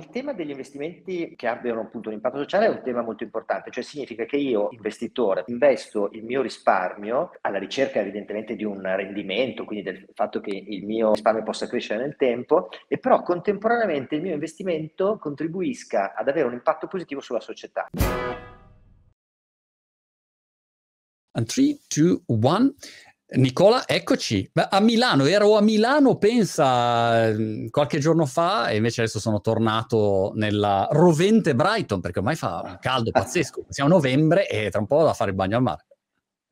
il tema degli investimenti che abbiano appunto un impatto sociale è un tema molto importante, cioè significa che io, investitore, investo il mio risparmio alla ricerca evidentemente di un rendimento, quindi del fatto che il mio risparmio possa crescere nel tempo, e però contemporaneamente il mio investimento contribuisca ad avere un impatto positivo sulla società. And 3, 2, 1. Nicola, eccoci. A Milano, ero a Milano, pensa, mm, qualche giorno fa e invece adesso sono tornato nella rovente Brighton perché ormai fa un caldo pazzesco. Siamo a novembre e tra un po' da fare il bagno al mare.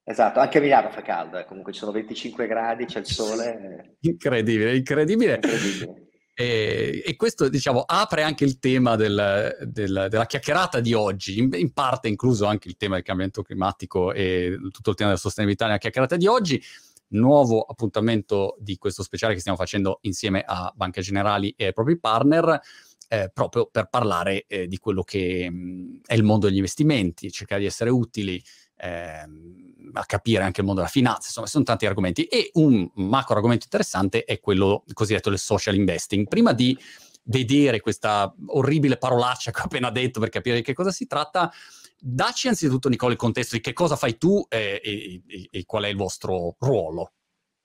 Esatto, anche a Milano fa caldo, eh. comunque ci sono 25 gradi, c'è il sole. Incredibile, incredibile. incredibile. E, e, questo, diciamo, apre anche il tema del, del, della chiacchierata di oggi, in, in, parte incluso anche il tema del cambiamento climatico e tutto il tema della sostenibilità nella chiacchierata di oggi. Nuovo appuntamento di questo speciale che stiamo facendo insieme a Banche Generali e ai propri partner. Eh, proprio per parlare eh, di quello che mh, mm, è il mondo degli investimenti, cercare di essere utili, ehm, a capire anche il mondo della finanza, insomma, sono tanti argomenti. E un macro argomento interessante è quello cosiddetto del social investing. Prima di vedere questa orribile parolaccia che ho appena detto per capire di che cosa si tratta, dacci anzitutto, Nicole, il contesto di che cosa fai tu e, e, e qual è il vostro ruolo.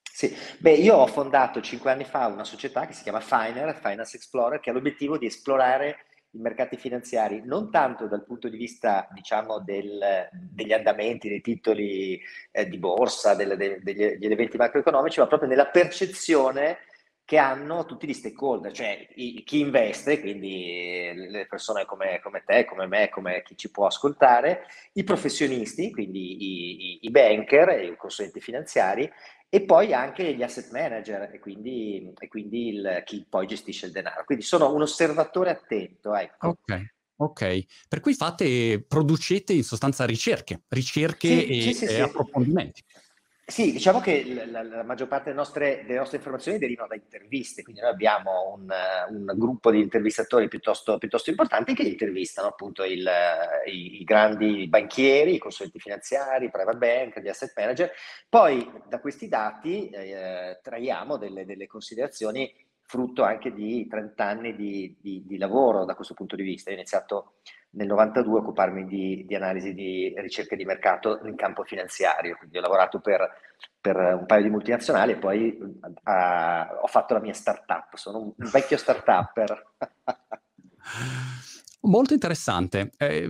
Sì, beh, io ho fondato cinque anni fa una società che si chiama Finer, Finance Explorer, che ha l'obiettivo di esplorare i mercati finanziari, non tanto dal punto di vista diciamo, del, degli andamenti dei titoli eh, di borsa, del, de, degli, degli, eventi macroeconomici, ma proprio nella percezione che hanno tutti gli stakeholder, cioè i, chi investe, quindi le persone come, come, te, come me, come chi ci può ascoltare, i professionisti, quindi i, i, i banker i consulenti finanziari e poi anche gli asset manager e quindi, e quindi il, chi poi gestisce il denaro. Quindi sono un osservatore attento. Ecco. Ok. Ok, per cui fate, producete in sostanza ricerche, ricerche sì, e, sì, sì, e approfondimenti. Sì, diciamo che la, la, maggior parte delle nostre, delle nostre, informazioni derivano da interviste, quindi noi abbiamo un, un gruppo di intervistatori piuttosto, piuttosto, importanti che intervistano appunto il, i, i, grandi banchieri, i consulenti finanziari, i private bank, gli asset manager. Poi da questi dati eh, traiamo delle, delle considerazioni frutto anche di 30 anni di, di, di, lavoro da questo punto di vista. Io ho iniziato nel 92 a occuparmi di, di analisi di ricerca di mercato in campo finanziario, quindi ho lavorato per, per un paio di multinazionali e poi uh, ho fatto la mia startup, sono un, un vecchio startupper. Molto interessante. Eh,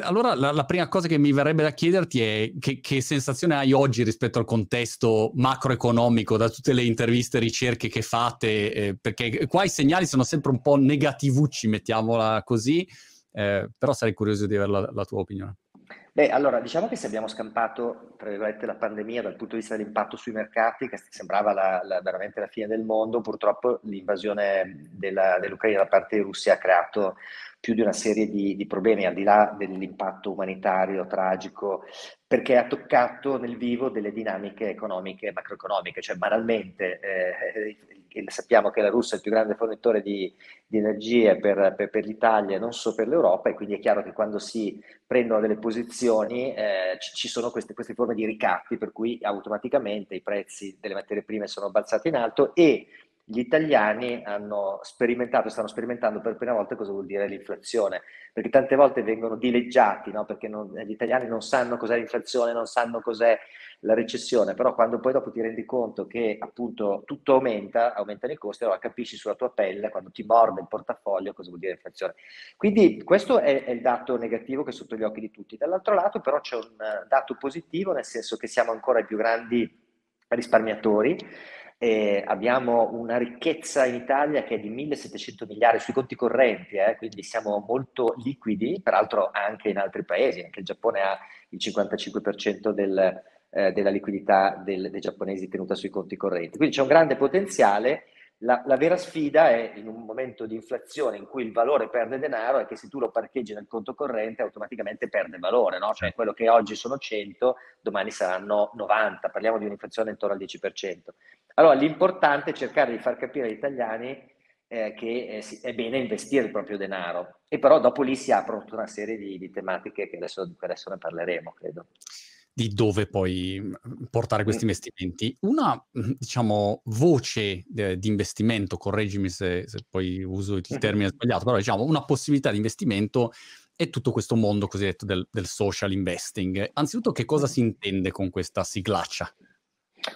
allora, la, la, prima cosa che mi verrebbe da chiederti è che, che, sensazione hai oggi rispetto al contesto macroeconomico, da tutte le interviste e ricerche che fate, eh, perché qua i segnali sono sempre un po' negativucci, mettiamola così, eh, però sarei curioso di avere la, la tua opinione. Beh, allora, diciamo che se abbiamo scampato, tra virgolette, la pandemia dal punto di vista dell'impatto sui mercati, che sembrava la, la, veramente la fine del mondo, purtroppo l'invasione della, dell'Ucraina da parte di Russia ha creato più di una serie di, di, problemi, al di là dell'impatto umanitario tragico, perché ha toccato nel vivo delle dinamiche economiche e macroeconomiche, cioè banalmente eh, sappiamo che la Russia è il più grande fornitore di, di energie per, per, per, l'Italia, non solo per l'Europa, e quindi è chiaro che quando si prendono delle posizioni eh, ci, sono queste, queste forme di ricatti, per cui automaticamente i prezzi delle materie prime sono balzati in alto e gli italiani hanno sperimentato, stanno sperimentando per prima volta cosa vuol dire l'inflazione, perché tante volte vengono dileggiati, no? perché non, gli italiani non sanno cos'è l'inflazione, non sanno cos'è la recessione, però quando poi dopo ti rendi conto che appunto tutto aumenta, aumentano i costi, allora capisci sulla tua pelle, quando ti morde il portafoglio, cosa vuol dire inflazione. Quindi questo è, è il dato negativo che è sotto gli occhi di tutti. Dall'altro lato però c'è un dato positivo, nel senso che siamo ancora i più grandi risparmiatori, eh, abbiamo una ricchezza in Italia che è di 1700 miliardi sui conti correnti, eh, quindi siamo molto liquidi, peraltro anche in altri paesi, anche il Giappone ha il 55% del, eh, della liquidità del, dei giapponesi tenuta sui conti correnti. Quindi c'è un grande potenziale la, la, vera sfida è in un momento di inflazione in cui il valore perde denaro è che se tu lo parcheggi nel conto corrente automaticamente perde valore, no? cioè quello che oggi sono 100, domani saranno 90, parliamo di un'inflazione intorno al 10%. Allora l'importante è cercare di far capire agli italiani eh, che eh, è bene investire il proprio denaro e però dopo lì si aprono tutta una serie di, di tematiche che adesso, adesso ne parleremo, credo. Di dove poi mhmm, portare questi investimenti. Una, mhmm, diciamo, voce eh, di investimento, correggimi se, se, poi uso il termine sbagliato, però diciamo una possibilità di investimento è tutto questo mondo cosiddetto del, del social investing. Anzitutto, che cosa si intende con questa siglaccia?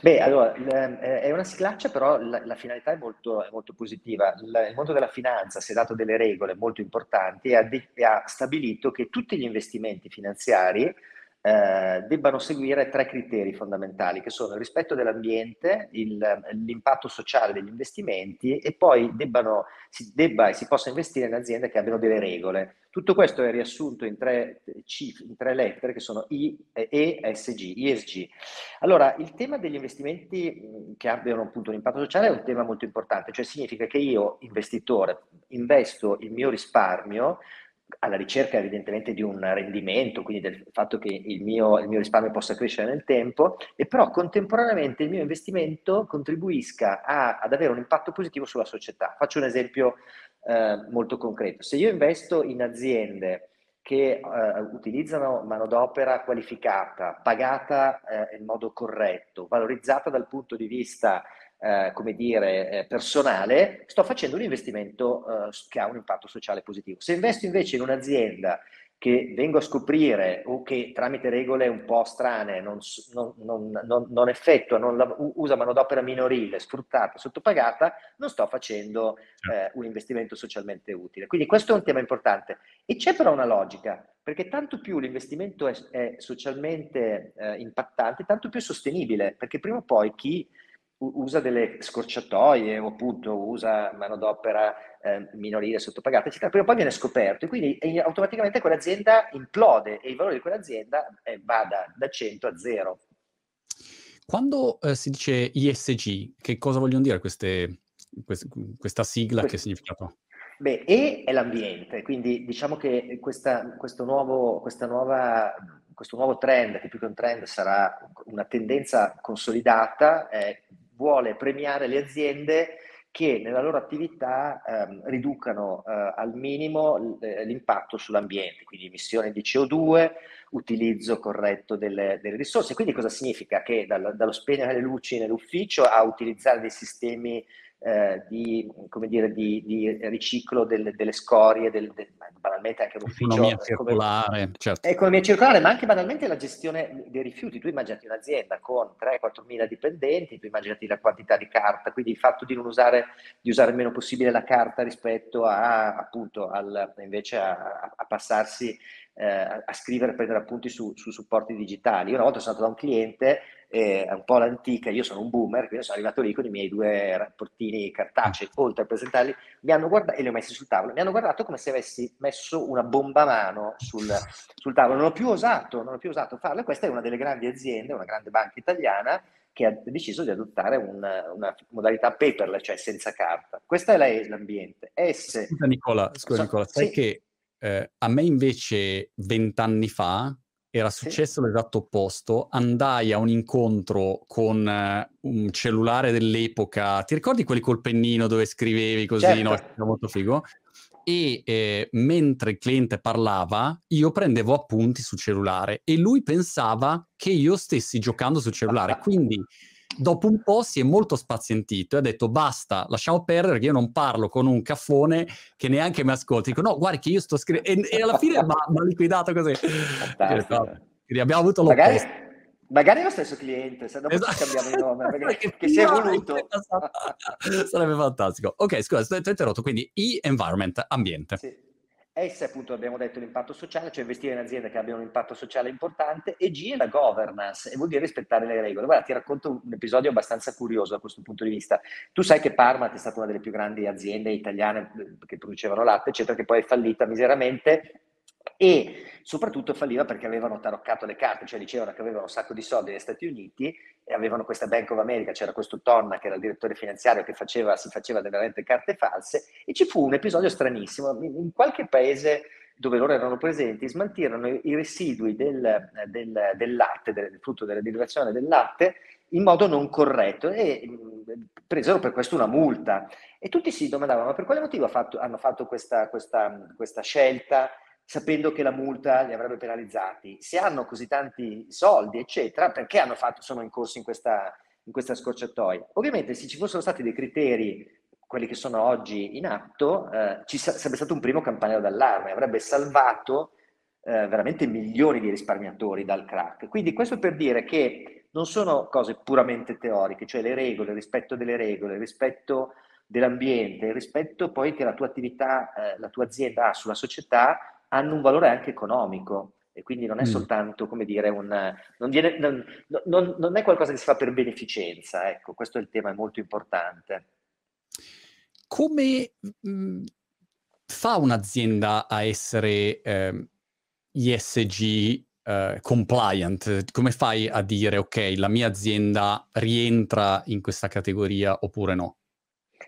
Beh, allora, è una siglaccia, però la, la finalità è molto, è molto positiva. Il, il, mondo della finanza si è dato delle regole molto importanti e ha, e ha stabilito che tutti gli investimenti finanziari eh, debbano seguire tre criteri fondamentali che sono il rispetto dell'ambiente, il, l'impatto sociale degli investimenti e poi debbano, si debba e si possa investire in aziende che abbiano delle regole. Tutto questo è riassunto in tre, in tre lettere che sono I, E, S, G, ESG. Allora, il tema degli investimenti che abbiano appunto un impatto sociale è un tema molto importante, cioè significa che io, investitore, investo il mio risparmio alla ricerca evidentemente di un rendimento, quindi del fatto che il mio, il mio, risparmio possa crescere nel tempo, e però contemporaneamente il mio investimento contribuisca a, ad avere un impatto positivo sulla società. Faccio un esempio eh, molto concreto. Se io investo in aziende che eh, utilizzano manodopera qualificata, pagata eh, in modo corretto, valorizzata dal punto di vista eh, come dire, eh, personale, sto facendo un investimento eh, che ha un impatto sociale positivo. Se investo invece in un'azienda che vengo a scoprire o che tramite regole un po' strane non, non, non, non effettua, non usa manodopera minorile, sfruttata, sottopagata, non sto facendo certo. eh, un investimento socialmente utile. Quindi questo è un tema importante. E c'è però una logica, perché tanto più l'investimento è, è socialmente eh, impattante, tanto più è sostenibile, perché prima o poi chi usa delle scorciatoie o appunto usa manodopera eh, minorile sottopagata, eccetera, prima o poi viene scoperto e quindi e automaticamente quell'azienda implode e il valore di quell'azienda eh, va da, da 100 a 0. Quando eh, si dice ISG, che cosa vogliono dire queste, queste, questa sigla? Que- che significato? Beh, E è l'ambiente, quindi diciamo che questa, questo, nuovo, questa nuova questo nuovo trend, che più che un trend sarà una tendenza consolidata, eh, vuole premiare le aziende che nella loro attività ehm, riducano eh, al minimo l'impatto sull'ambiente, quindi emissione di CO2, utilizzo corretto delle, delle risorse. Quindi cosa significa? Che dal, dallo spegnere le luci nell'ufficio a utilizzare dei sistemi eh, di, dire, di, di, riciclo delle, delle scorie, del, del, banalmente anche l'ufficio. Economia circolare, come, certo. Economia circolare, ma anche banalmente la gestione dei rifiuti. Tu immaginati un'azienda con 3-4 mila dipendenti, tu immaginati la quantità di carta, quindi il fatto di non usare, di usare il meno possibile la carta rispetto a, appunto, al, invece a, a passarsi eh, a scrivere, a prendere appunti su, su supporti digitali. Io una volta sono andato da un cliente eh, un po' l'antica, io sono un boomer, quindi sono arrivato lì con i miei due rapportini cartacei, oltre a presentarli, mi hanno guardato, e li ho messi sul tavolo, mi hanno guardato come se avessi messo una bomba a mano sul, sul tavolo, non ho più osato, non ho più osato farlo, questa è una delle grandi aziende, una grande banca italiana, che ha deciso di adottare una, una modalità paperless, cioè senza carta. Questo è l'ambiente. S... Scusa Nicola, scusa Nicola, sai sì. che eh, a me invece vent'anni fa era successo sì. l'esatto opposto. Andai a un incontro con uh, un cellulare dell'epoca, ti ricordi quelli col pennino dove scrivevi così? Certo. No, era molto figo. E eh, mentre il cliente parlava, io prendevo appunti sul cellulare e lui pensava che io stessi giocando sul cellulare. Quindi dopo un po' si è molto spazientito e ha detto basta, lasciamo perdere perché io non parlo con un caffone che neanche mi ascolti. Dico no, guardi che io sto scrivendo e, e, alla fine mi ha liquidato così. Quindi abbiamo avuto l'opposto. Magari... Magari è lo stesso cliente, se dopo esatto. cambiamo il nome, perché, perché si è voluto. Sarebbe fantastico. Ok, scusa, ti ho interrotto. Quindi E-environment, ambiente. Sì. S appunto abbiamo detto l'impatto sociale, cioè investire in aziende che abbiano un impatto sociale importante e G è la governance e vuol dire rispettare le regole. Guarda, ti racconto un episodio abbastanza curioso da questo punto di vista. Tu sai che Parma è stata una delle più grandi aziende italiane eh, che producevano latte, eccetera, che poi è fallita miseramente e soprattutto falliva perché avevano taroccato le carte, cioè dicevano che avevano un sacco di soldi negli Stati Uniti e avevano questa Bank of America, c'era questo Tonna che era il direttore finanziario che faceva, si faceva veramente carte false e ci fu un episodio stranissimo. In qualche paese dove loro erano presenti, smaltirono i residui del, del, del latte, del frutto della derivazione del latte, in modo non corretto e presero per questo una multa. E tutti si domandavano ma per quale motivo fatto, hanno fatto questa, questa, questa scelta sapendo che la multa li avrebbe penalizzati. Se hanno così tanti soldi, eccetera, perché fatto, sono incorsi in questa, in questa scorciatoia? Ovviamente se ci fossero stati dei criteri, quelli che sono oggi in atto, eh, ci sa- sarebbe stato un primo campanello d'allarme, avrebbe salvato eh, veramente milioni di risparmiatori dal crack. Quindi questo per dire che non sono cose puramente teoriche, cioè le regole, il rispetto delle regole, il rispetto dell'ambiente, il rispetto poi che la tua attività, eh, la tua azienda ha sulla società hanno un valore anche economico e quindi non è mm. soltanto, come dire, un, non, viene, non, non, non, è qualcosa che si fa per beneficenza, ecco, questo è il tema, è molto importante. Come mh, mm, fa un'azienda a essere eh, ESG eh, compliant? Come fai a dire, ok, la mia azienda rientra in questa categoria oppure no?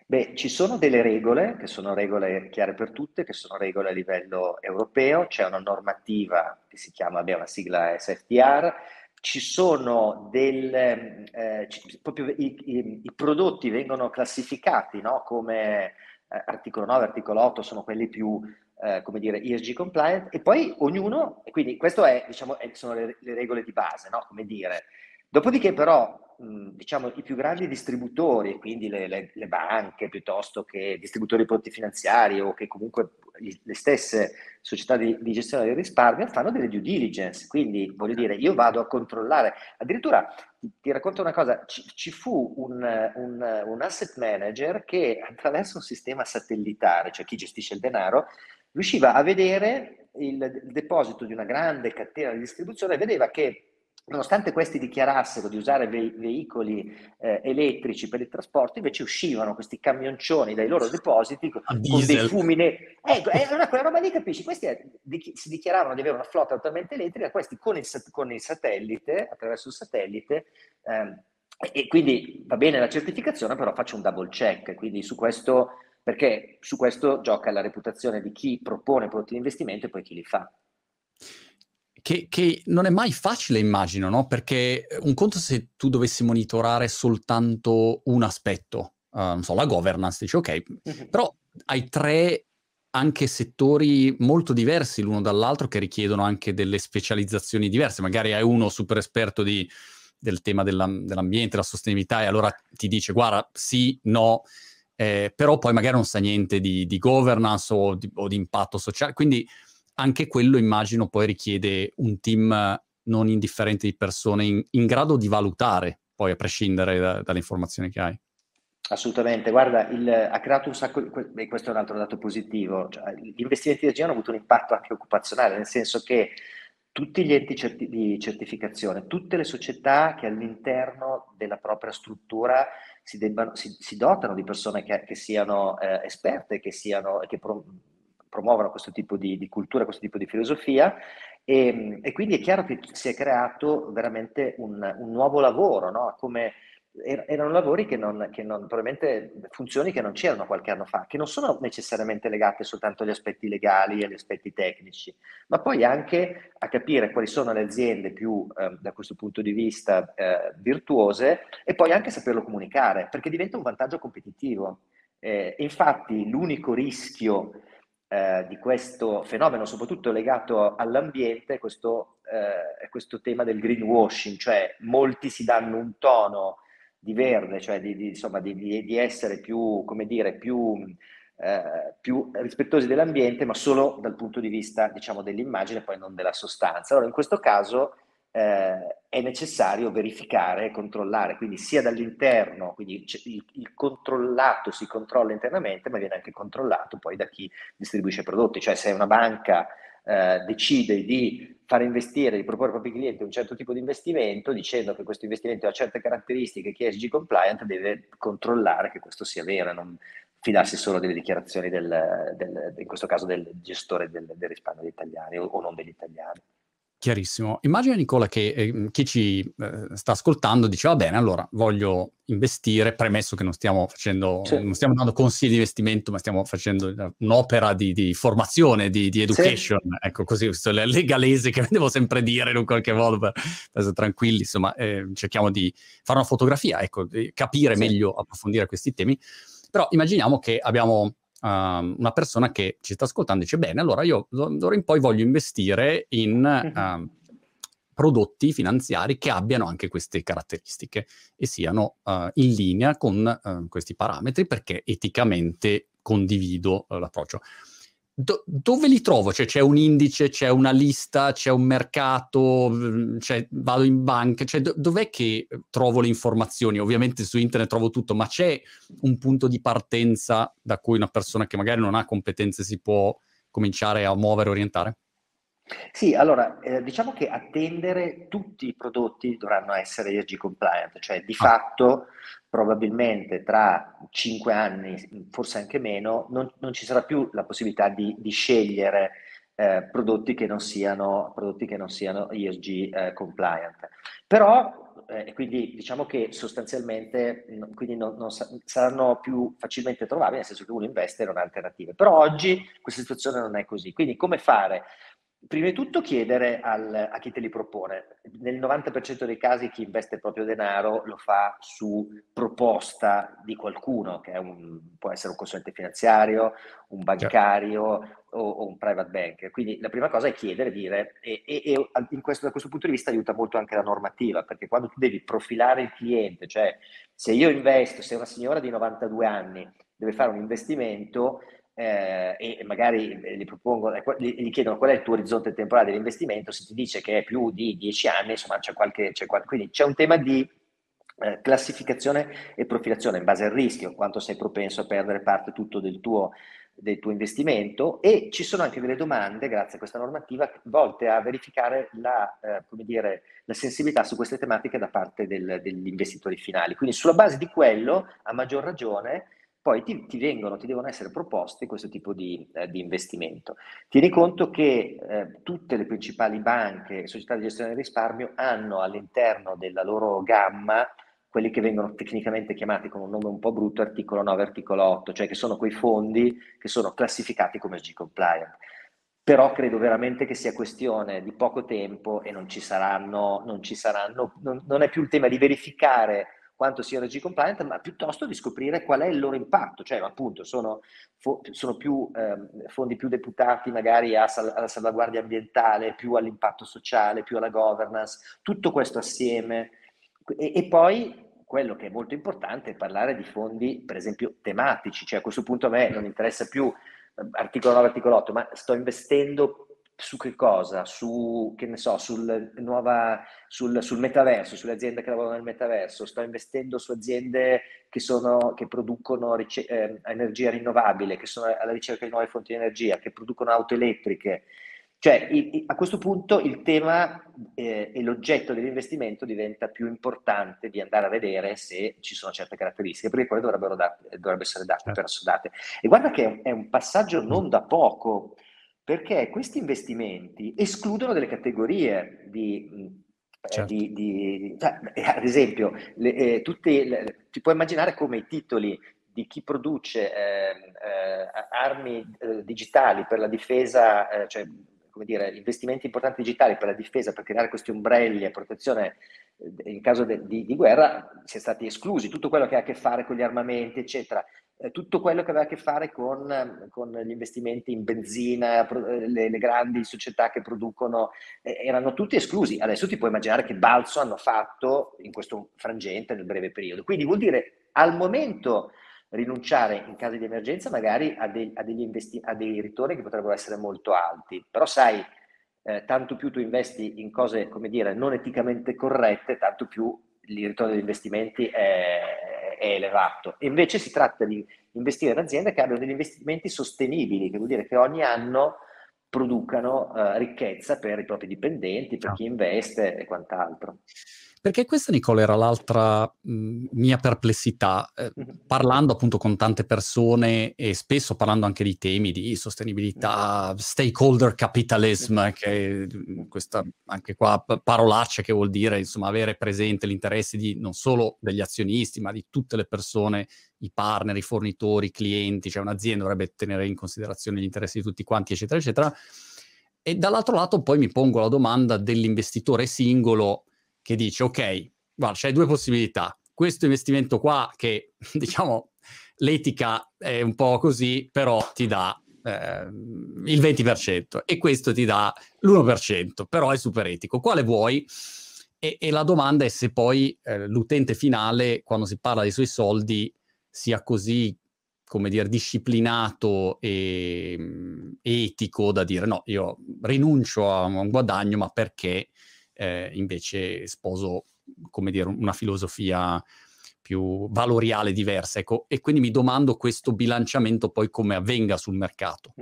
Beh, ci sono delle regole, che sono regole chiare per tutte, che sono regole a livello europeo, c'è una normativa che si chiama, abbiamo una sigla SFTR, ci sono delle, eh, proprio i, i, i, prodotti vengono classificati no? come eh, articolo 9, articolo 8, sono quelli più, eh, come dire, ESG compliant, e poi ognuno, quindi questo è, diciamo, sono le, le, regole di base, no? come dire. Dopodiché però diciamo, i più grandi distributori, quindi le, le, le, banche piuttosto che distributori di prodotti finanziari o che comunque le stesse società di, di, gestione del risparmio fanno delle due diligence. Quindi voglio dire, io vado a controllare, addirittura ti, ti racconto una cosa, ci, ci fu un, un, un asset manager che attraverso un sistema satellitare, cioè chi gestisce il denaro, riusciva a vedere il, deposito di una grande catena di distribuzione e vedeva che nonostante questi dichiarassero di usare ve- veicoli eh, elettrici per il trasporto, invece uscivano questi camioncioni dai loro depositi con, con dei fumi. Ne- ecco, e allora quella roba lì capisci, questi è, di- si dichiaravano di avere una flotta totalmente elettrica, questi con il, con il satellite, attraverso il satellite, ehm, e quindi va bene la certificazione, però faccio un double check, quindi su questo, perché su questo gioca la reputazione di chi propone prodotti di investimento e poi chi li fa. Che, che, non è mai facile, immagino, no? Perché un conto se tu dovessi monitorare soltanto un aspetto, uh, non so, la governance, dici ok, mm-hmm. però hai tre anche settori molto diversi l'uno dall'altro che richiedono anche delle specializzazioni diverse. Magari hai uno super esperto di, del tema della, dell'ambiente, della sostenibilità e allora ti dice guarda, sì, no, eh, però poi magari non sa niente di, di governance o di, o di impatto sociale. Quindi anche quello immagino poi richiede un team non indifferente di persone in, in grado di valutare, poi a prescindere da, dalle informazioni che hai. Assolutamente, guarda, il, ha creato un sacco, e questo è un altro dato positivo, cioè, gli investimenti di Agile hanno avuto un impatto anche occupazionale, nel senso che tutti gli enti certi, di certificazione, tutte le società che all'interno della propria struttura si, debbano, si, si dotano di persone che, che siano eh, esperte, che, siano, che pro, promuovono questo tipo di, di, cultura, questo tipo di filosofia e, e, quindi è chiaro che si è creato veramente un, un nuovo lavoro, no? come er, erano lavori che non, che non, probabilmente funzioni che non c'erano qualche anno fa, che non sono necessariamente legate soltanto agli aspetti legali e agli aspetti tecnici, ma poi anche a capire quali sono le aziende più eh, da questo punto di vista eh, virtuose e poi anche saperlo comunicare, perché diventa un vantaggio competitivo. Eh, infatti l'unico rischio eh, di questo fenomeno, soprattutto legato all'ambiente, questo, eh, questo tema del greenwashing, cioè molti si danno un tono di verde, cioè di, di, insomma, di, di essere più, come dire, più, eh, più, rispettosi dell'ambiente, ma solo dal punto di vista, diciamo, dell'immagine, poi non della sostanza. Allora, in questo caso eh, è necessario verificare e controllare, quindi sia dall'interno, quindi il, il, controllato si controlla internamente, ma viene anche controllato poi da chi distribuisce prodotti, cioè se una banca eh, decide di fare investire, di proporre ai propri clienti un certo tipo di investimento, dicendo che questo investimento ha certe caratteristiche che SG compliant, deve controllare che questo sia vero, non fidarsi solo delle dichiarazioni del, del in questo caso del gestore del, del risparmio degli italiani o, o non degli italiani. Chiarissimo. Immagina Nicola che eh, chi ci eh, sta ascoltando dice va bene, allora voglio investire, premesso che non stiamo facendo, sì. non stiamo dando consigli di investimento, ma stiamo facendo un'opera di, di formazione, di, di education, sì. ecco così, questo è il legalese che devo sempre dire in un qualche modo per, per essere tranquilli, insomma, eh, cerchiamo di fare una fotografia, ecco, capire sì. meglio, approfondire questi temi. Però immaginiamo che abbiamo um, una persona che ci sta ascoltando dice, bene, allora io d'ora in poi voglio investire in... Uh, prodotti finanziari che abbiano anche queste caratteristiche e siano uh, in linea con uh, questi parametri perché eticamente condivido uh, l'approccio. Do- dove li trovo? Cioè, c'è un indice, c'è una lista, c'è un mercato, mm, cioè, vado in banca, cioè, do- dov'è che trovo le informazioni? Ovviamente su internet trovo tutto, ma c'è un punto di partenza da cui una persona che magari non ha competenze si può cominciare a muovere, orientare? Sì, allora eh, diciamo che attendere tutti i prodotti dovranno essere ESG compliant, cioè di ah. fatto probabilmente tra cinque anni, forse anche meno, non, non ci sarà più la possibilità di, di scegliere eh, prodotti, che non siano, prodotti che non siano ESG eh, compliant. Però, eh, quindi diciamo che sostanzialmente quindi non, non saranno più facilmente trovabili, nel senso che uno investe in un'alternativa. Però oggi questa situazione non è così. Quindi come fare? Prima di tutto chiedere al, a chi te li propone. Nel 90% dei casi chi investe il proprio denaro lo fa su proposta di qualcuno, che un, può essere un consulente finanziario, un bancario o, o, un private bank. Quindi la prima cosa è chiedere, dire, e, e, e questo, da questo punto di vista aiuta molto anche la normativa, perché quando tu devi profilare il cliente, cioè se io investo, se una signora di 92 anni deve fare un investimento, eh, e magari gli, propongo, gli, gli, chiedono qual è il tuo orizzonte temporale dell'investimento, se ti dice che è più di 10 anni, insomma c'è qualche, c'è qualche quindi c'è un tema di eh, classificazione e profilazione in base al rischio, quanto sei propenso a perdere parte tutto del tuo, del tuo investimento e ci sono anche delle domande, grazie a questa normativa, volte a verificare la, eh, dire, la sensibilità su queste tematiche da parte del, degli investitori finali. Quindi sulla base di quello, a maggior ragione, poi ti, ti, vengono, ti devono essere proposti questo tipo di, eh, di investimento. Tieni conto che eh, tutte le principali banche e società di gestione del risparmio hanno all'interno della loro gamma quelli che vengono tecnicamente chiamati con un nome un po' brutto articolo 9, articolo 8, cioè che sono quei fondi che sono classificati come SG compliant. Però credo veramente che sia questione di poco tempo e non ci saranno, non, ci saranno, non, non è più il tema di verificare quanto sia RG compliant, ma piuttosto di scoprire qual è il loro impatto, cioè appunto sono, fo- sono più eh, fondi più deputati magari sal- alla salvaguardia ambientale, più all'impatto sociale, più alla governance, tutto questo assieme. E, e poi quello che è molto importante è parlare di fondi, per esempio, tematici, cioè a questo punto a me non interessa più eh, articolo 9, articolo 8, ma sto investendo su che cosa? Su, che ne so, sul, nuova, sul, sul, metaverso, sulle aziende che lavorano nel metaverso, sto investendo su aziende che, sono, che producono rice- eh, energia rinnovabile, che sono alla ricerca di nuove fonti di energia, che producono auto elettriche. Cioè, i, i, a questo punto il tema eh, e l'oggetto dell'investimento diventa più importante di andare a vedere se ci sono certe caratteristiche, perché poi dovrebbero, date, dovrebbero essere date, certo. persodate. E guarda che è un passaggio non da poco, perché questi investimenti escludono delle categorie di, eh, certo. di, di cioè, eh, ad esempio, le, eh, tutte, le, ti puoi immaginare come i titoli di chi produce eh, eh, armi eh, digitali per la difesa, cioè come dire, investimenti importanti digitali per la difesa, per creare questi ombrelli a protezione in caso de, di, di, guerra, siano stati esclusi, tutto quello che ha a che fare con gli armamenti, eccetera tutto quello che aveva a che fare con, con gli investimenti in benzina, eh, le, le, grandi società che producono, eh, erano tutti esclusi. Adesso ti puoi immaginare che balzo hanno fatto in questo frangente nel breve periodo. Quindi vuol dire al momento rinunciare in caso di emergenza magari a, de, a, degli investi- a dei ritorni che potrebbero essere molto alti, però sai, eh, tanto più tu investi in cose, come dire, non eticamente corrette, tanto più il ritorno degli investimenti è, è elevato. E invece si tratta di investire in aziende che abbiano degli investimenti sostenibili, che vuol dire che ogni anno producano uh, ricchezza per i propri dipendenti, per chi investe e quant'altro. Perché questa, Nicola, era l'altra mh, mia perplessità, eh, parlando appunto con tante persone e spesso parlando anche di temi di sostenibilità, stakeholder capitalism, che è questa anche qua parolaccia che vuol dire insomma avere presente l'interesse di non solo degli azionisti, ma di tutte le persone, i partner, i fornitori, i clienti, cioè un'azienda dovrebbe tenere in considerazione gli interessi di tutti quanti, eccetera, eccetera. E dall'altro lato poi mi pongo la domanda dell'investitore singolo che dice, ok, guarda, c'hai due possibilità. Questo investimento qua che, diciamo, l'etica è un po' così, però ti dà eh, il 20% e questo ti dà l'1%, però è super etico. Quale vuoi? E, e la domanda è se poi eh, l'utente finale, quando si parla dei suoi soldi, sia così, come dire, disciplinato e mm, etico da dire no, io rinuncio a un guadagno, ma perché eh, invece sposo, come dire, una filosofia più valoriale diversa. Ecco, e quindi mi domando questo bilanciamento poi come avvenga sul mercato.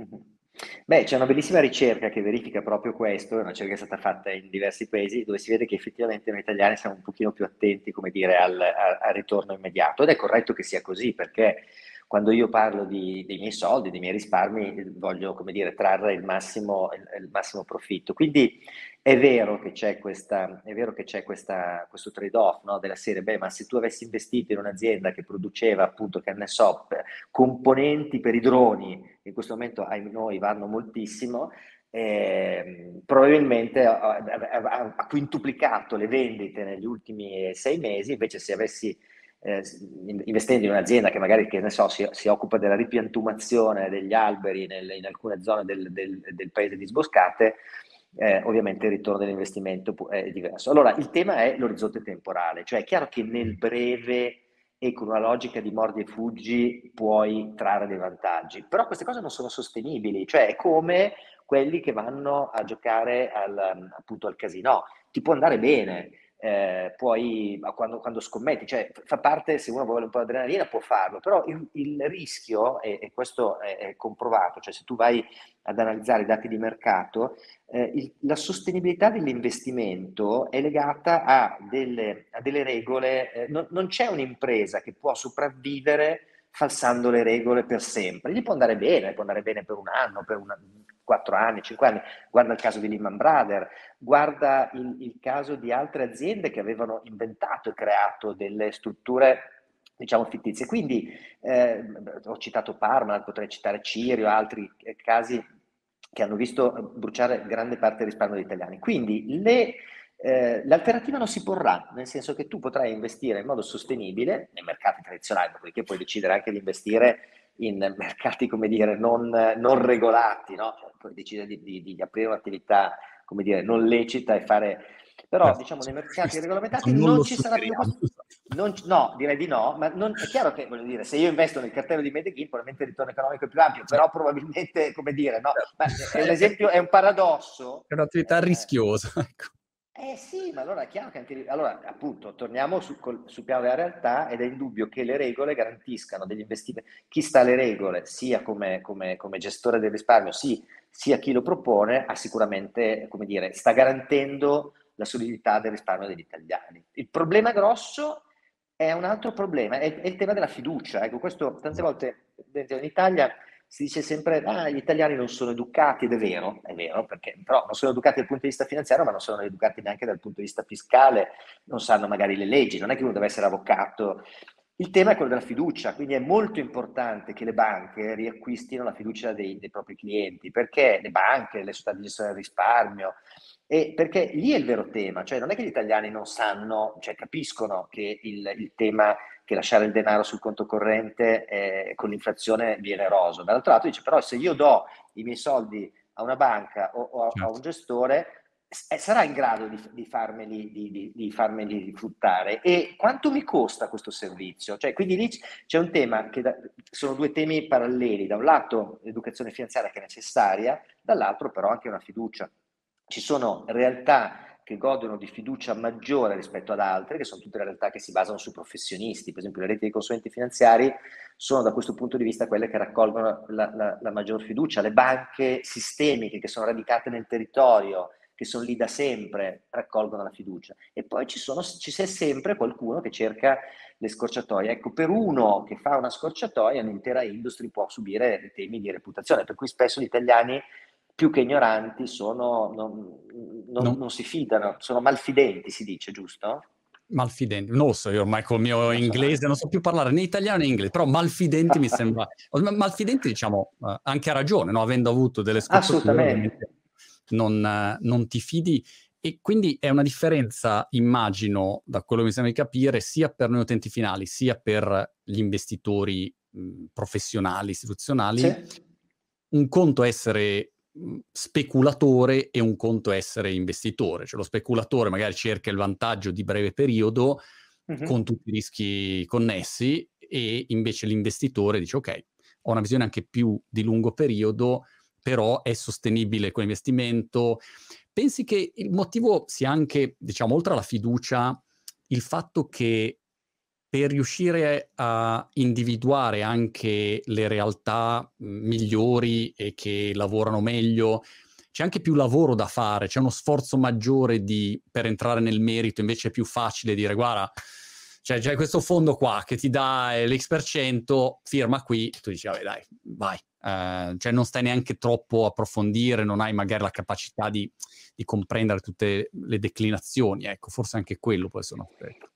Beh, c'è una bellissima ricerca che verifica proprio questo, è una ricerca che è stata fatta in diversi paesi, dove si vede che effettivamente noi italiani siamo un pochino più attenti, come dire, al, al, al ritorno immediato. Ed è corretto che sia così, perché quando io parlo di, dei miei soldi, dei miei risparmi, voglio, come dire, trarre il massimo, il, massimo profitto. Quindi è vero che c'è, questa, vero che c'è questa, questo trade-off no? della serie, beh, ma se tu avessi investito in un'azienda che produceva appunto, che ne so, componenti per i droni, in questo momento ai noi vanno moltissimo, eh, probabilmente ha, ha, ha, quintuplicato le vendite negli ultimi sei mesi, invece se avessi eh, investendo in un'azienda che magari che so, si, si occupa della ripiantumazione degli alberi nel, in alcune zone del, del, del paese disboscate, eh, ovviamente il ritorno dell'investimento è diverso. Allora, il tema è l'orizzonte temporale, cioè è chiaro che nel breve e con una logica di mordi e fuggi puoi trarre dei vantaggi, però queste cose non sono sostenibili, cioè è come quelli che vanno a giocare al, appunto al casino, ti può andare bene, eh, puoi, quando, quando, scommetti, cioè fa parte, se uno vuole un po' di adrenalina può farlo, però il, il rischio, e, e questo è, è, comprovato, cioè se tu vai ad analizzare i dati di mercato, eh, il, la sostenibilità dell'investimento è legata a delle, a delle regole, eh, non, non c'è un'impresa che può sopravvivere falsando le regole per sempre. Gli può andare bene, può andare bene per un anno, per una, 4 anni, 5 anni, guarda il caso di Lehman Brothers, guarda il, il caso di altre aziende che avevano inventato e creato delle strutture diciamo fittizie. Quindi eh, ho citato Parma, potrei citare Cirio, altri eh, casi che hanno visto bruciare grande parte del risparmio degli italiani. Quindi le, eh, l'alternativa non si porrà, nel senso che tu potrai investire in modo sostenibile nei mercati tradizionali, dopodiché puoi decidere anche di investire in mercati, come dire, non, non regolati, no? Cioè, poi decide di, di, di, aprire un'attività, come dire, non lecita e fare... Però, diciamo, nei mercati regolamentati non, non ci sarà più. Non, no, direi di no, ma non, è chiaro che, voglio dire, se io investo nel cartello di Medellin, probabilmente il ritorno economico è più ampio, però probabilmente, come dire, no, ma è un esempio, è un paradosso. È un'attività eh, rischiosa, ecco. Eh sì, ma allora è chiaro che anche... Allora, appunto, torniamo su, col, sul piano della realtà ed è indubbio che le regole garantiscano degli investimenti. Chi sta alle regole, sia come, come, come gestore del risparmio, sì, sia chi lo propone, ha sicuramente, come dire, sta garantendo la solidità del risparmio degli italiani. Il problema grosso è un altro problema, è, è il tema della fiducia. Ecco, questo tante volte in Italia si dice sempre ah, gli italiani non sono educati ed è vero, è vero, perché però non sono educati dal punto di vista finanziario, ma non sono educati neanche dal punto di vista fiscale, non sanno magari le leggi, non è che uno deve essere avvocato. Il tema è quello della fiducia, quindi è molto importante che le banche riacquistino la fiducia dei, dei propri clienti, perché le banche, le società di gestione del risparmio, e perché lì è il vero tema, cioè non è che gli italiani non sanno, cioè capiscono che il, il tema che lasciare il denaro sul conto corrente eh, con l'inflazione viene eroso. Dall'altro lato dice però se io do i miei soldi a una banca o, o a, certo. a, un gestore eh, sarà in grado di, di, farmeli, di, di, farmeli, fruttare e quanto mi costa questo servizio? Cioè, quindi lì c'è un tema che da, sono due temi paralleli, da un lato l'educazione finanziaria che è necessaria, dall'altro però anche una fiducia. Ci sono realtà che godono di fiducia maggiore rispetto ad altre, che sono tutte le realtà che si basano su professionisti, per esempio le reti dei consulenti finanziari sono da questo punto di vista quelle che raccolgono la, la, la maggior fiducia, le banche sistemiche che sono radicate nel territorio, che sono lì da sempre, raccolgono la fiducia. E poi ci, sono, ci c'è sempre qualcuno che cerca le scorciatoie. Ecco, per uno che fa una scorciatoia, un'intera industria può subire temi di reputazione, per cui spesso gli italiani più che ignoranti sono, non, non, no. non si fidano, sono malfidenti, si dice, giusto? Malfidenti, non lo so, io ormai col mio inglese non so più parlare né italiano né inglese, però malfidenti mi sembra, malfidenti diciamo eh, anche a ragione, no? avendo avuto delle scoperte, non, non ti fidi e quindi è una differenza, immagino, da quello che mi sembra di capire, sia per noi utenti finali, sia per gli investitori mh, professionali, istituzionali, sì. un conto essere speculatore e un conto essere investitore. Cioè lo speculatore magari cerca il vantaggio di breve periodo uh-huh. con tutti i rischi connessi e invece l'investitore dice ok, ho una visione anche più di lungo periodo, però è sostenibile quell'investimento. Pensi che il motivo sia anche, diciamo, oltre alla fiducia, il fatto che per riuscire a individuare anche le realtà migliori e che lavorano meglio, c'è anche più lavoro da fare, c'è uno sforzo maggiore di, per entrare nel merito, invece è più facile dire guarda, cioè c'è questo fondo qua che ti dà l'X%, firma qui, tu dici vabbè dai, vai. Uh, cioè non stai neanche troppo a approfondire, non hai magari la capacità di, di comprendere tutte le declinazioni, ecco, forse anche quello può essere un aspetto.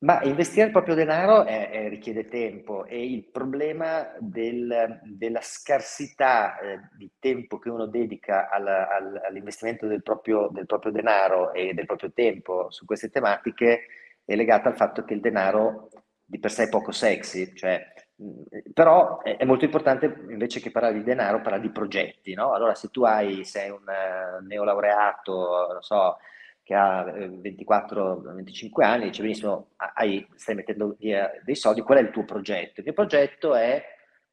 Ma investire il proprio denaro è, è, richiede tempo e il problema del, della scarsità eh, di tempo che uno dedica alla, all, all'investimento del proprio, del proprio, denaro e del proprio tempo su queste tematiche è legato al fatto che il denaro di per sé è poco sexy, cioè, mh, però è, è, molto importante invece che parlare di denaro, parlare di progetti, no? Allora se tu hai, sei un uh, neolaureato, non so, che ha 24-25 eh, anni, dice benissimo, hai, stai mettendo via dei soldi, qual è il tuo progetto? Il mio progetto è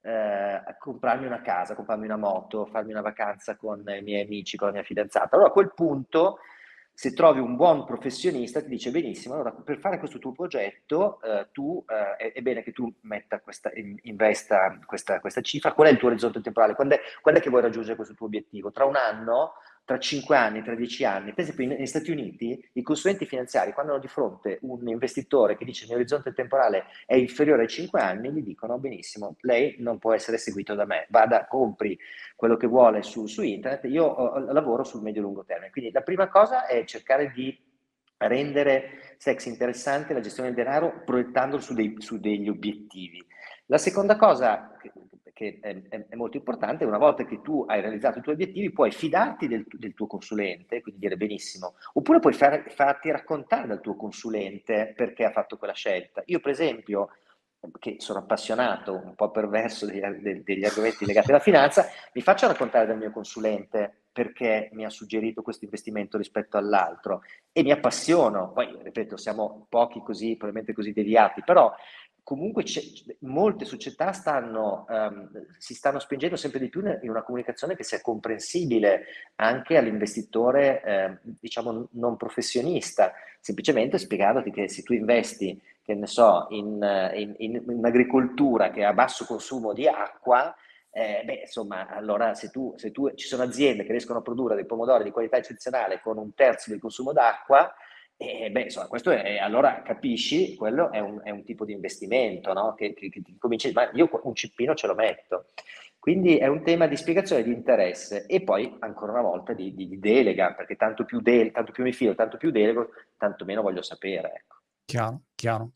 eh, comprarmi una casa, comprarmi una moto, farmi una vacanza con i miei amici, con la mia fidanzata. Allora a quel punto, se trovi un buon professionista, ti dice benissimo, allora per fare questo tuo progetto, eh, tu, eh, è, bene che tu metta questa, investa questa, questa, cifra, qual è il tuo orizzonte temporale, quando è, quando è che vuoi raggiungere questo tuo obiettivo? Tra un anno? Tra 5 anni, tra 10 anni. Per esempio, negli Stati Uniti i consulenti finanziari, quando hanno di fronte un investitore che dice il mio orizzonte temporale è inferiore ai 5 anni, gli dicono benissimo, lei non può essere seguito da me, vada, compri quello che vuole su, su internet, io ho, lavoro sul medio-lungo termine. Quindi la prima cosa è cercare di rendere sex interessante la gestione del denaro proiettandolo su, dei, su degli obiettivi. La seconda cosa, che è, è, è, molto importante, una volta che tu hai realizzato i tuoi obiettivi puoi fidarti del, del tuo consulente, quindi dire benissimo, oppure puoi far, farti raccontare dal tuo consulente perché ha fatto quella scelta. Io per esempio, che sono appassionato, un po' perverso degli, degli argomenti legati alla finanza, mi faccio raccontare dal mio consulente perché mi ha suggerito questo investimento rispetto all'altro e mi appassiono. Poi, ripeto, siamo pochi così, probabilmente così deviati, però comunque molte società stanno, um, si stanno spingendo sempre di più in una comunicazione che sia comprensibile anche all'investitore, eh, diciamo, non professionista, semplicemente spiegandoti che se tu investi, che ne so, in, in, in, in agricoltura che ha basso consumo di acqua, eh, beh, insomma, allora se tu, se tu, ci sono aziende che riescono a produrre dei pomodori di qualità eccezionale con un terzo del consumo d'acqua, e beh, insomma, questo è, allora capisci, quello è un, è un tipo di investimento, no? Che, che, che cominci, ma io un cippino ce lo metto. Quindi è un tema di spiegazione di interesse e poi ancora una volta di, di, di delega, perché tanto più, de- tanto più mi fido, tanto più delego, tanto meno voglio sapere. Ecco. Chiaro, chiaro.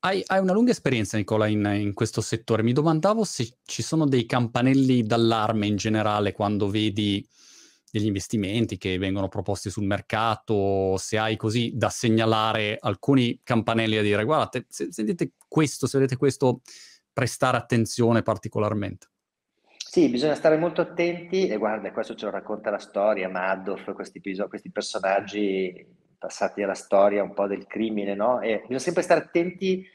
Hai, hai, una lunga esperienza, Nicola, in, in, questo settore. Mi domandavo se ci sono dei campanelli d'allarme in generale quando vedi degli investimenti che vengono proposti sul mercato, se hai così da segnalare alcuni campanelli a dire guardate, se sentite questo, se vedete questo, prestare attenzione particolarmente. Sì, bisogna stare molto attenti e guarda, questo ce lo racconta la storia, Madoff, questi, questi personaggi passati alla storia un po' del crimine, no? E bisogna sempre stare attenti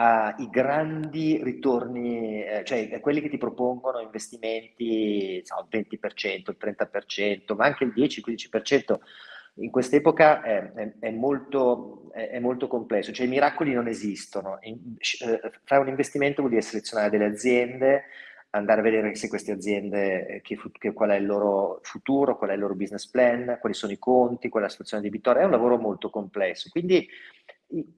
ai grandi ritorni, eh, cioè quelli che ti propongono investimenti, il 20%, il 30%, ma anche il 10-15%. In quest'epoca è, è, è, molto, è, molto, complesso, cioè i miracoli non esistono. In, eh, fare un investimento vuol dire selezionare delle aziende, andare a vedere se queste aziende, eh, che, che, qual è il loro futuro, qual è il loro business plan, quali sono i conti, qual è la situazione debitoria, è un lavoro molto complesso. Quindi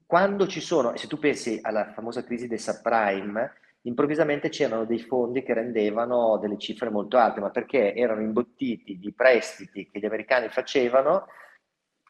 quando ci sono, se tu pensi alla famosa crisi del subprime, improvvisamente c'erano dei fondi che rendevano delle cifre molto alte, ma perché erano imbottiti di prestiti che gli americani facevano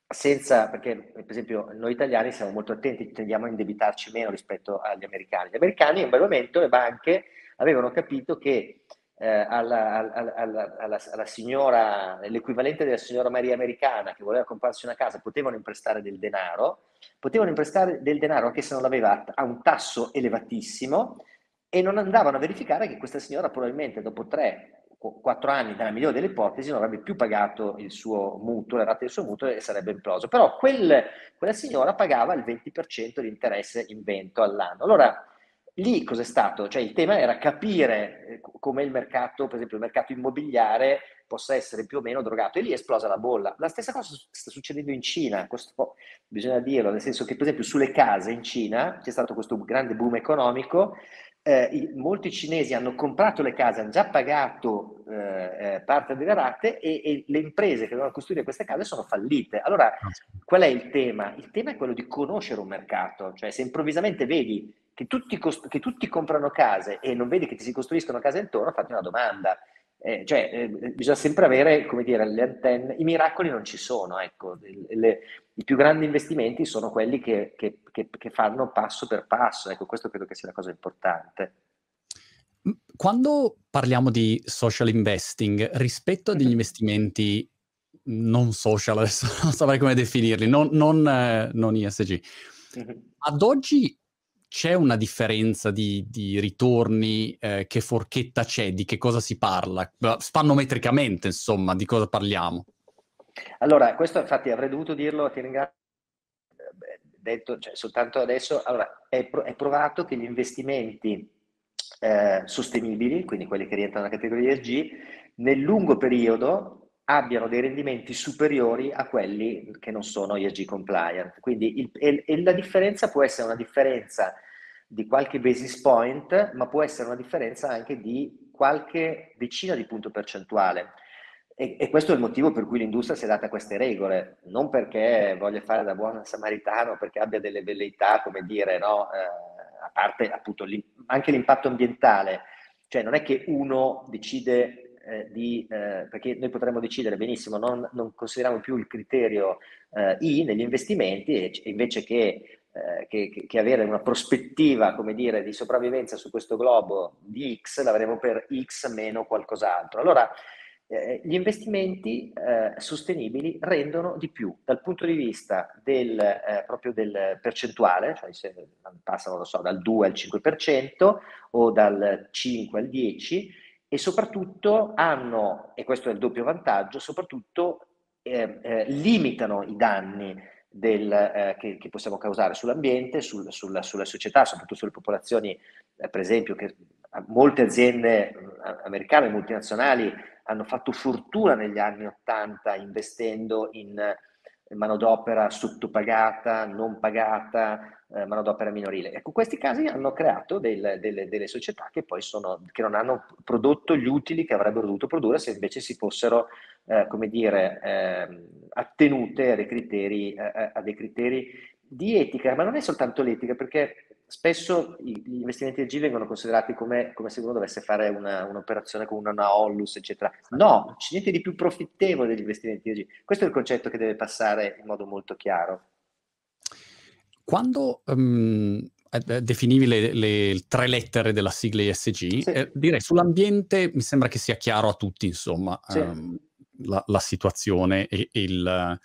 senza, perché per esempio noi italiani siamo molto attenti, tendiamo a indebitarci meno rispetto agli americani. Gli americani in quel momento le banche avevano capito che eh, alla, alla, alla, alla, signora, l'equivalente della signora Maria americana che voleva comprarsi una casa, potevano imprestare del denaro, potevano imprestare del denaro anche se non l'aveva a un tasso elevatissimo, e non andavano a verificare che questa signora probabilmente dopo tre o quattro anni, nella migliore delle ipotesi, non avrebbe più pagato il suo mutuo, le rate del suo mutuo e sarebbe imploso. Però quel, quella signora pagava il 20% di interesse in vento all'anno. Allora, lì cos'è stato? Cioè il tema era capire eh, come il mercato, per esempio il mercato immobiliare, possa essere più o meno drogato e lì è esplosa la bolla. La stessa cosa sta succedendo in Cina, questo bisogna dirlo, nel senso che per esempio sulle case in Cina c'è stato questo grande boom economico eh, molti cinesi hanno comprato le case, hanno già pagato eh, eh, parte delle rate e, e, le imprese che dovevano costruire queste case sono fallite. Allora, ah, qual è il tema? Il tema è quello di conoscere un mercato, cioè se improvvisamente vedi che tutti, cost- che tutti comprano case e non vedi che ti si costruiscono case intorno, fatti una domanda. Eh, cioè, eh, bisogna sempre avere, come dire, le antenne. I miracoli non ci sono, ecco. Le, le, I più grandi investimenti sono quelli che, che, che, che, fanno passo per passo. Ecco, questo credo che sia una cosa importante. Quando parliamo di social investing, rispetto agli investimenti non social, adesso non saprei come definirli, non, non, eh, non ISG, ad oggi c'è una differenza di, di ritorni? Eh, che forchetta c'è? Di che cosa si parla? Spannometricamente, insomma, di cosa parliamo? Allora, questo infatti avrei dovuto dirlo, ti ringrazio, detto cioè, soltanto adesso. Allora, è, pro- è, provato che gli investimenti eh, sostenibili, quindi quelli che rientrano nella categoria ESG, nel lungo periodo abbiano dei rendimenti superiori a quelli che non sono ESG compliant. Quindi il, e, e la differenza può essere una differenza di qualche basis point, ma può essere una differenza anche di qualche decina di punto percentuale. E, e, questo è il motivo per cui l'industria si è data queste regole, non perché voglia fare da buon samaritano, perché abbia delle velleità, come dire, no, eh, a parte appunto anche l'impatto ambientale, cioè non è che uno decide eh, di, eh, perché noi potremmo decidere benissimo, non, non consideriamo più il criterio eh, I negli investimenti e, invece che, eh, che, che, avere una prospettiva, come dire, di sopravvivenza su questo globo di X, l'avremo per X meno qualcos'altro. Allora, eh, gli investimenti eh, sostenibili rendono di più dal punto di vista del, eh, proprio del percentuale, cioè se passano so, dal 2 al 5% o dal 5 al 10% e soprattutto hanno, e questo è il doppio vantaggio, soprattutto eh, eh, limitano i danni del, eh, che, che, possiamo causare sull'ambiente, sul, sulla, sulla, società, soprattutto sulle popolazioni, eh, per esempio, che molte aziende eh, americane multinazionali hanno fatto fortuna negli anni 80 investendo in manodopera sottopagata, non pagata, eh, manodopera minorile. Ecco, questi casi hanno creato del, delle, delle, società che poi sono, che non hanno prodotto gli utili che avrebbero dovuto produrre se invece si fossero, eh, come dire, eh, attenute a dei, criteri, a dei criteri di etica, ma non è soltanto l'etica, perché spesso gli investimenti EG vengono considerati come, come, se uno dovesse fare una, un'operazione con una Ollus, eccetera. No, c'è niente di più profittevole degli investimenti EG. Questo è il concetto che deve passare in modo molto chiaro. Quando um, definivi le, le, tre lettere della sigla ESG, sì. eh, direi sull'ambiente mi sembra che sia chiaro a tutti, insomma, sì. um, la, la, situazione e, e il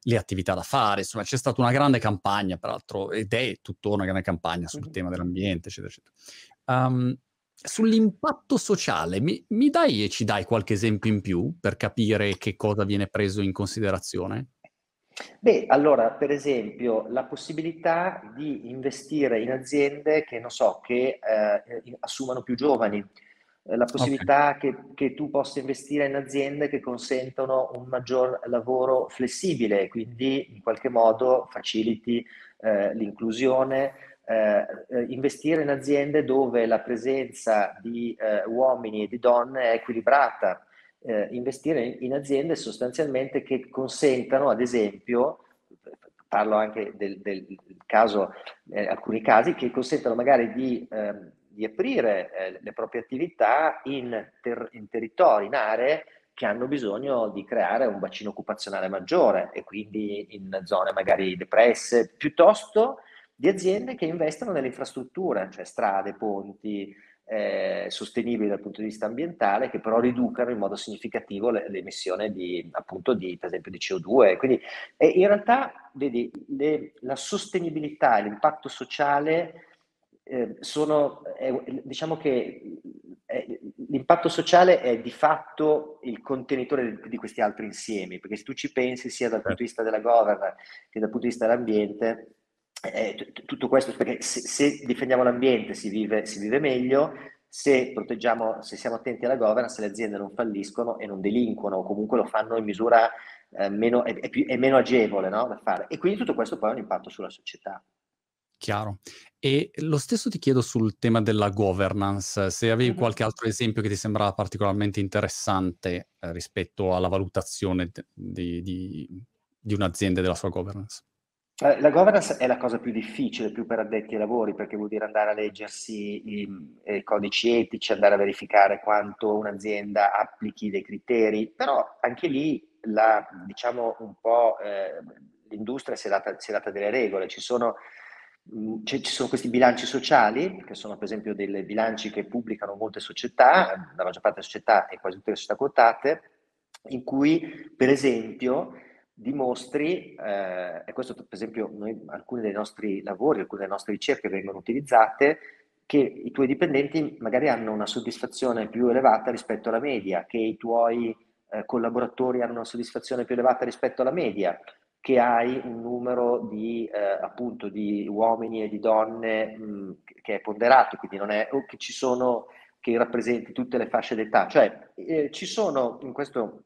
le attività da fare. Insomma, c'è stata una grande campagna, peraltro, ed è tuttora una grande campagna sul mm-hmm. tema dell'ambiente, eccetera, eccetera. Um, sull'impatto sociale, mi, mi dai e ci dai qualche esempio in più per capire che cosa viene preso in considerazione? Beh, allora, per esempio, la possibilità di investire in aziende che, non so, che eh, assumano più giovani, la possibilità okay. che, che, tu possa investire in aziende che consentono un maggior lavoro flessibile, quindi in qualche modo faciliti eh, l'inclusione, eh, eh investire in aziende dove la presenza di eh, uomini e di donne è equilibrata, eh, investire in, in, aziende sostanzialmente che consentano, ad esempio, parlo anche del, del caso, alcuni casi, che consentano magari di ehm, di aprire eh, le proprie attività in, ter- in territori, in aree che hanno bisogno di creare un bacino occupazionale maggiore e quindi in zone magari depresse, piuttosto di aziende che investono nelle infrastrutture, cioè strade, ponti, eh, sostenibili dal punto di vista ambientale, che però riducano in modo significativo le, l'emissione di, appunto, di, per esempio, di CO2. Quindi eh, in realtà, vedi, le, la sostenibilità e l'impatto sociale eh, sono, eh, diciamo che eh, l'impatto sociale è di fatto il contenitore di, di, questi altri insiemi, perché se tu ci pensi sia dal punto di vista della governance che dal punto di vista dell'ambiente, eh, tutto questo, perché se, se difendiamo l'ambiente si vive, si vive meglio, se proteggiamo, se siamo attenti alla governance, le aziende non falliscono e non delinquono, o comunque lo fanno in misura eh, meno, è, è, più, è, meno agevole no, da fare. E quindi tutto questo poi ha un impatto sulla società. Chiaro. E lo stesso ti chiedo sul tema della governance, se avevi mm-hmm. qualche altro esempio che ti sembrava particolarmente interessante eh, rispetto alla valutazione di, di, di un'azienda e della sua governance. Eh, la governance è la cosa più difficile, più per addetti ai lavori, perché vuol dire andare a leggersi i, i, codici etici, andare a verificare quanto un'azienda applichi dei criteri, però anche lì la, diciamo un po' eh, l'industria si è, data, si è, data, delle regole, ci sono, ci sono questi bilanci sociali, che sono per esempio dei bilanci che pubblicano molte società, la maggior parte delle società e quasi tutte le società quotate, in cui per esempio dimostri, eh, e questo per esempio noi, alcuni dei nostri lavori, alcune delle nostre ricerche vengono utilizzate, che i tuoi dipendenti magari hanno una soddisfazione più elevata rispetto alla media, che i tuoi eh, collaboratori hanno una soddisfazione più elevata rispetto alla media, che hai un numero di, eh, appunto, di uomini e di donne mh, che è ponderato, quindi non è o che ci sono che rappresenti tutte le fasce d'età, cioè eh, ci sono in questo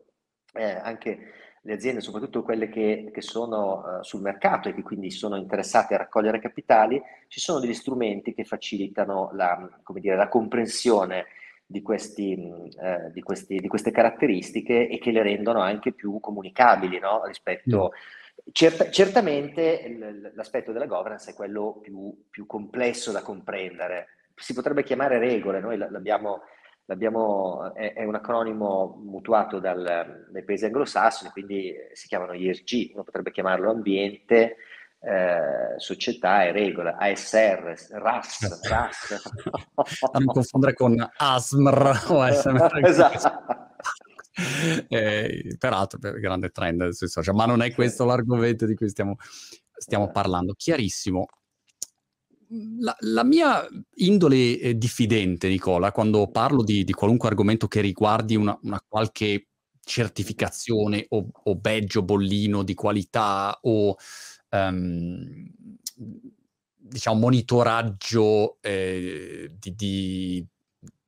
eh, anche le aziende, soprattutto quelle che, che sono uh, sul mercato e che quindi sono interessate a raccogliere capitali, ci sono degli strumenti che facilitano la, dire, la comprensione di, questi, eh, di, questi, di, queste caratteristiche e che le rendono anche più comunicabili no? rispetto... Mm. Cert- certamente l'aspetto della governance è quello più, più, complesso da comprendere. Si potrebbe chiamare regole, noi l'abbiamo L'abbiamo, è, è, un acronimo mutuato dal, dai paesi anglosassoni, quindi si chiamano ESG, uno potrebbe chiamarlo ambiente, eh, società e regola, ASR, RAS, RAS. non confondere con ASMR o ASMR. esatto. Eh, peraltro, grande trend sui social, ma non è questo l'argomento di cui stiamo, stiamo esatto. parlando. Chiarissimo. La, la, mia indole eh, diffidente, Nicola, quando parlo di, di qualunque argomento che riguardi una, una qualche certificazione o, o, badge o bollino di qualità o um, diciamo monitoraggio eh, di, di,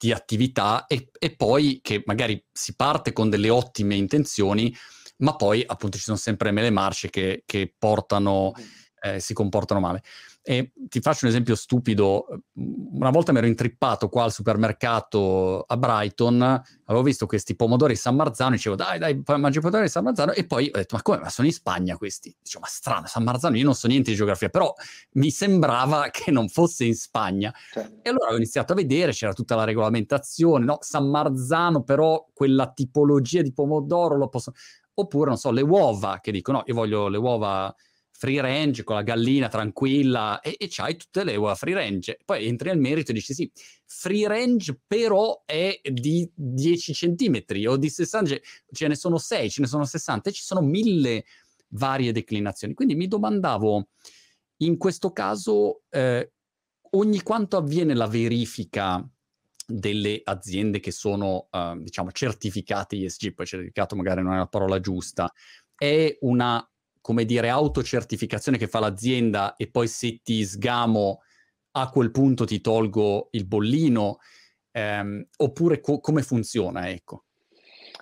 di, attività e, e, poi che magari si parte con delle ottime intenzioni, ma poi appunto ci sono sempre le marce che, che portano, eh, si comportano male. E ti faccio un esempio stupido. Una volta mi ero intrippato qua al supermercato a Brighton, avevo visto questi pomodori San Marzano, dicevo dai dai, mangio i pomodori San Marzano e poi ho detto ma come, ma sono in Spagna questi? Dicevo ma strano, San Marzano, io non so niente di geografia, però mi sembrava che non fosse in Spagna. Certo. E allora ho iniziato a vedere, c'era tutta la regolamentazione, no? San Marzano però quella tipologia di pomodoro lo posso... Oppure, non so, le uova, che dicono no, io voglio le uova free range con la gallina tranquilla e, e c'hai tutte le uova free range. Poi entri nel merito e dici sì, free range però è di 10 centimetri o di 60, ce ne sono 6, ce ne sono 60 e ci sono mille varie declinazioni. Quindi mi domandavo, in questo caso, eh, ogni quanto avviene la verifica delle aziende che sono, uh, diciamo, certificate ESG, poi certificato magari non è la parola giusta, è una come dire, autocertificazione che fa l'azienda e poi se ti sgamo a quel punto ti tolgo il bollino, ehm, oppure co- come funziona, ecco?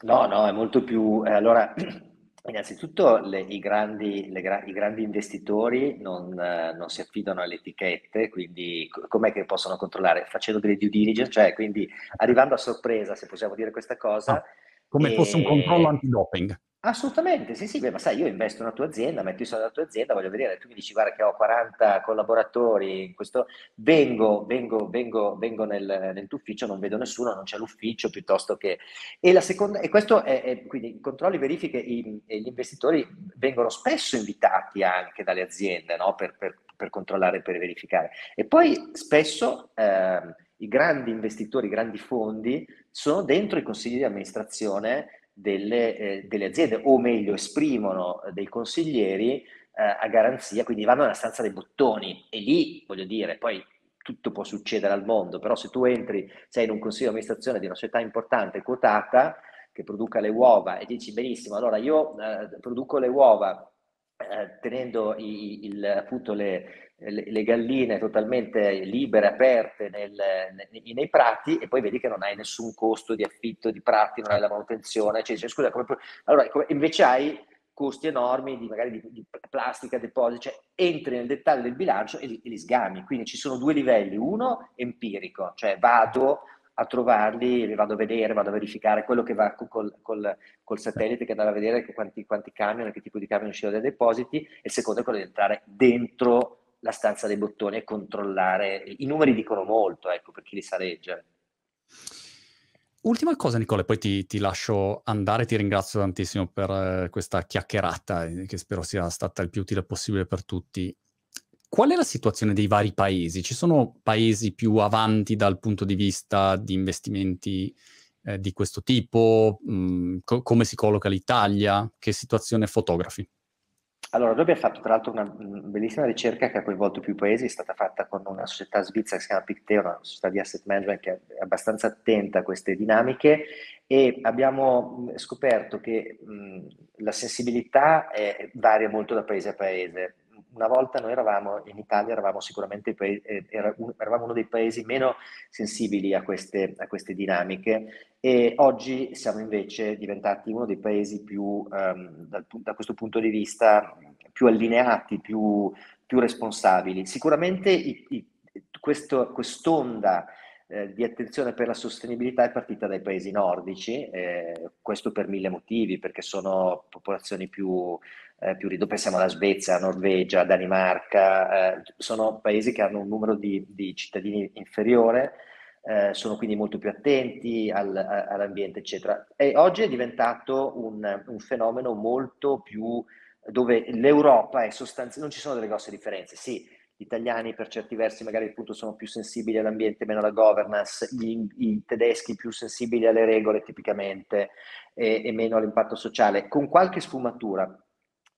No, no, è molto più... Eh, allora, innanzitutto le, i, grandi, gra- i, grandi, investitori non, eh, non, si affidano alle etichette, quindi com'è che possono controllare? Facendo delle due diligence, cioè quindi arrivando a sorpresa, se possiamo dire questa cosa. Ah, come e... fosse un controllo antidoping. Assolutamente, sì, sì, beh, ma sai, io investo nella tua azienda, metto i soldi nella tua azienda, voglio vedere, tu mi dici guarda che ho 40 collaboratori, in questo, vengo, vengo, vengo, vengo nel, nel tuo ufficio, non vedo nessuno, non c'è l'ufficio, piuttosto che... E, la seconda, e questo è, è quindi controlli, verifiche, i, gli investitori vengono spesso invitati anche dalle aziende no? per, per, per controllare, per verificare. E poi spesso eh, i grandi investitori, i grandi fondi sono dentro i consigli di amministrazione delle, eh, delle aziende, o meglio esprimono dei consiglieri eh, a garanzia, quindi vanno nella stanza dei bottoni. E lì, voglio dire, poi tutto può succedere al mondo, però se tu entri, sei in un consiglio di amministrazione di una società importante quotata che produca le uova e dici benissimo, allora io eh, produco le uova eh, tenendo i, il, appunto le, le, le, galline totalmente libere, aperte nel, nei, nei, prati e poi vedi che non hai nessun costo di affitto di prati, non hai la manutenzione, cioè, cioè, scusa, come, allora come, invece hai costi enormi di magari di, di plastica, depositi, cioè entri nel dettaglio del bilancio e li, e li sgami. Quindi ci sono due livelli, uno empirico, cioè vado a trovarli, li vado a vedere, vado a verificare quello che va col, col, col satellite che andava a vedere quanti, quanti camion, che tipo di camion uscivano dai depositi, e il secondo è quello di entrare dentro la stanza dei bottoni e controllare. I numeri dicono molto, ecco, per chi li sa leggere. Ultima cosa, Nicola, poi ti, ti, lascio andare, ti ringrazio tantissimo per eh, questa chiacchierata, eh, che spero sia stata il più utile possibile per tutti. Qual è la situazione dei vari paesi? Ci sono paesi più avanti dal punto di vista di investimenti eh, di questo tipo? Mm, co- come si colloca l'Italia? Che situazione fotografi? Allora, noi abbiamo fatto tra l'altro una bellissima ricerca che ha coinvolto più paesi, è stata fatta con una società svizzera che si chiama Picteo, una società di asset management che è abbastanza attenta a queste dinamiche e abbiamo scoperto che mh, la sensibilità è, varia molto da paese a paese una volta noi eravamo in Italia, eravamo sicuramente paesi, eravamo uno dei paesi meno sensibili a queste, a queste, dinamiche e oggi siamo invece diventati uno dei paesi più, um, dal, da questo punto di vista, più allineati, più, più responsabili. Sicuramente i, i, questo, quest'onda eh, di attenzione per la sostenibilità è partita dai paesi nordici, eh, questo per mille motivi, perché sono popolazioni più eh, più ridotte, pensiamo alla Svezia, Norvegia, Danimarca, eh, sono paesi che hanno un numero di, di cittadini inferiore, eh, sono quindi molto più attenti al, all'ambiente, eccetera. E oggi è diventato un, un fenomeno molto più dove l'Europa è sostanzialmente, non ci sono delle grosse differenze, sì, italiani per certi versi magari appunto sono più sensibili all'ambiente, meno alla governance, gli, i tedeschi più sensibili alle regole tipicamente e, e meno all'impatto sociale, con qualche sfumatura.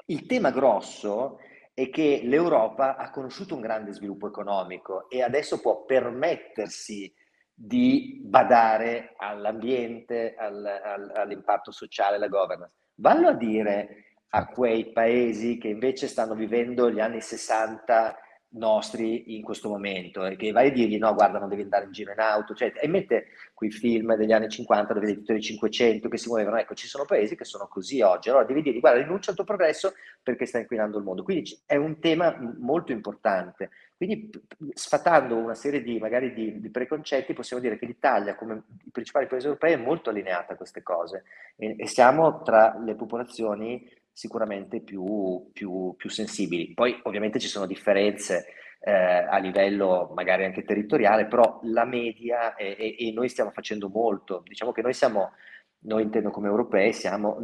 Il tema grosso è che l'Europa ha conosciuto un grande sviluppo economico e adesso può permettersi di badare all'ambiente, al, al, all'impatto sociale, alla governance. Vallo a dire a quei paesi che invece stanno vivendo gli anni 60 nostri in questo momento e che vai a dirgli no guarda non devi andare in giro in auto cioè, e mette quei film degli anni 50 dove vedi tutti i 500 che si muovevano ecco ci sono paesi che sono così oggi. Allora devi dirgli guarda rinuncia al tuo progresso perché stai inquinando il mondo quindi è un tema molto importante. Quindi sfatando una serie di magari di, di preconcetti possiamo dire che l'Italia come i principali paesi europei è molto allineata a queste cose. E, e siamo tra le popolazioni sicuramente più, più, più sensibili. Poi ovviamente ci sono differenze eh, a livello magari anche territoriale, però la media e noi stiamo facendo molto. Diciamo che noi siamo, noi intendo come europei, siamo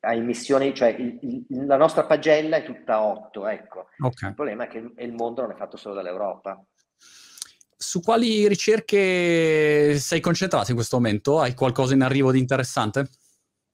a emissioni, cioè il, il, la nostra pagella è tutta 8, ecco. Okay. Il problema è che il mondo non è fatto solo dall'Europa. Su quali ricerche sei concentrato in questo momento? Hai qualcosa in arrivo di interessante?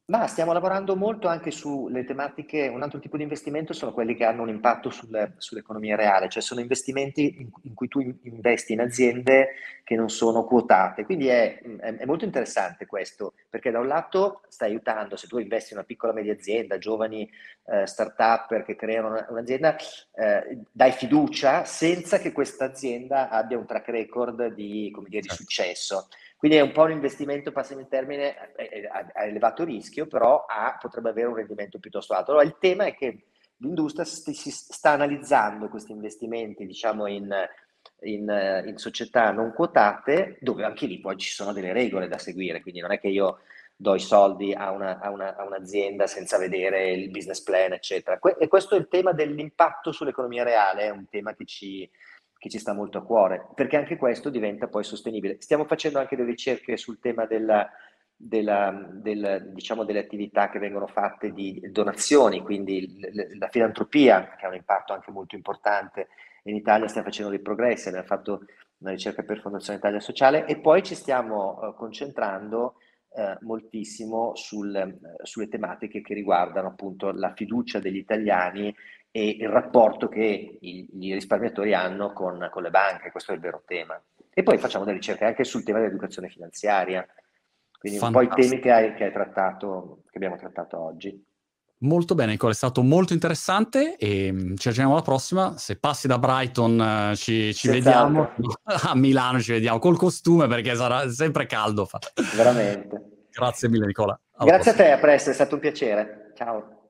Ma stiamo lavorando molto anche sulle tematiche, un altro tipo di investimento sono quelli che hanno un impatto sul, sull'economia reale, cioè sono investimenti in, in, cui tu investi in aziende che non sono quotate. Quindi è, è, è, molto interessante questo, perché da un lato stai aiutando, se tu investi in una piccola media azienda, giovani eh, start-up che creano una, un'azienda, eh, dai fiducia senza che questa azienda abbia un track record di, dire, di certo. successo. Quindi è un po' un investimento, passami il termine, a, a elevato rischio, però ha, potrebbe avere un rendimento piuttosto alto. Allora il tema è che l'industria si, si sta analizzando questi investimenti, diciamo, in, in, in, società non quotate, dove anche lì poi ci sono delle regole da seguire, quindi non è che io do i soldi a, una, a, una, a un'azienda senza vedere il business plan, eccetera. Que- e questo è il tema dell'impatto sull'economia reale, è un tema che ci, che ci sta molto a cuore, perché anche questo diventa poi sostenibile. Stiamo facendo anche delle ricerche sul tema della, della, del, diciamo delle attività che vengono fatte di donazioni, quindi la filantropia, che ha un impatto anche molto importante. In Italia stiamo facendo dei progressi, abbiamo fatto una ricerca per Fondazione Italia Sociale e poi ci stiamo uh, concentrando eh, moltissimo sul, eh, sulle tematiche che riguardano appunto la fiducia degli italiani e il rapporto che i, i risparmiatori hanno con, con, le banche, questo è il vero tema. E poi facciamo delle ricerche anche sul tema dell'educazione finanziaria, quindi Fantastico. un po' i temi che, hai, che, hai trattato, che abbiamo trattato oggi. Molto bene, Nicola, è stato molto interessante e mm, ci aggiorniamo alla prossima. Se passi da Brighton uh, ci, ci vediamo, a Milano ci vediamo col costume perché sarà sempre caldo. Veramente. Grazie mille Nicola. Alla Grazie prossima. a te, a presto, è stato un piacere. Ciao.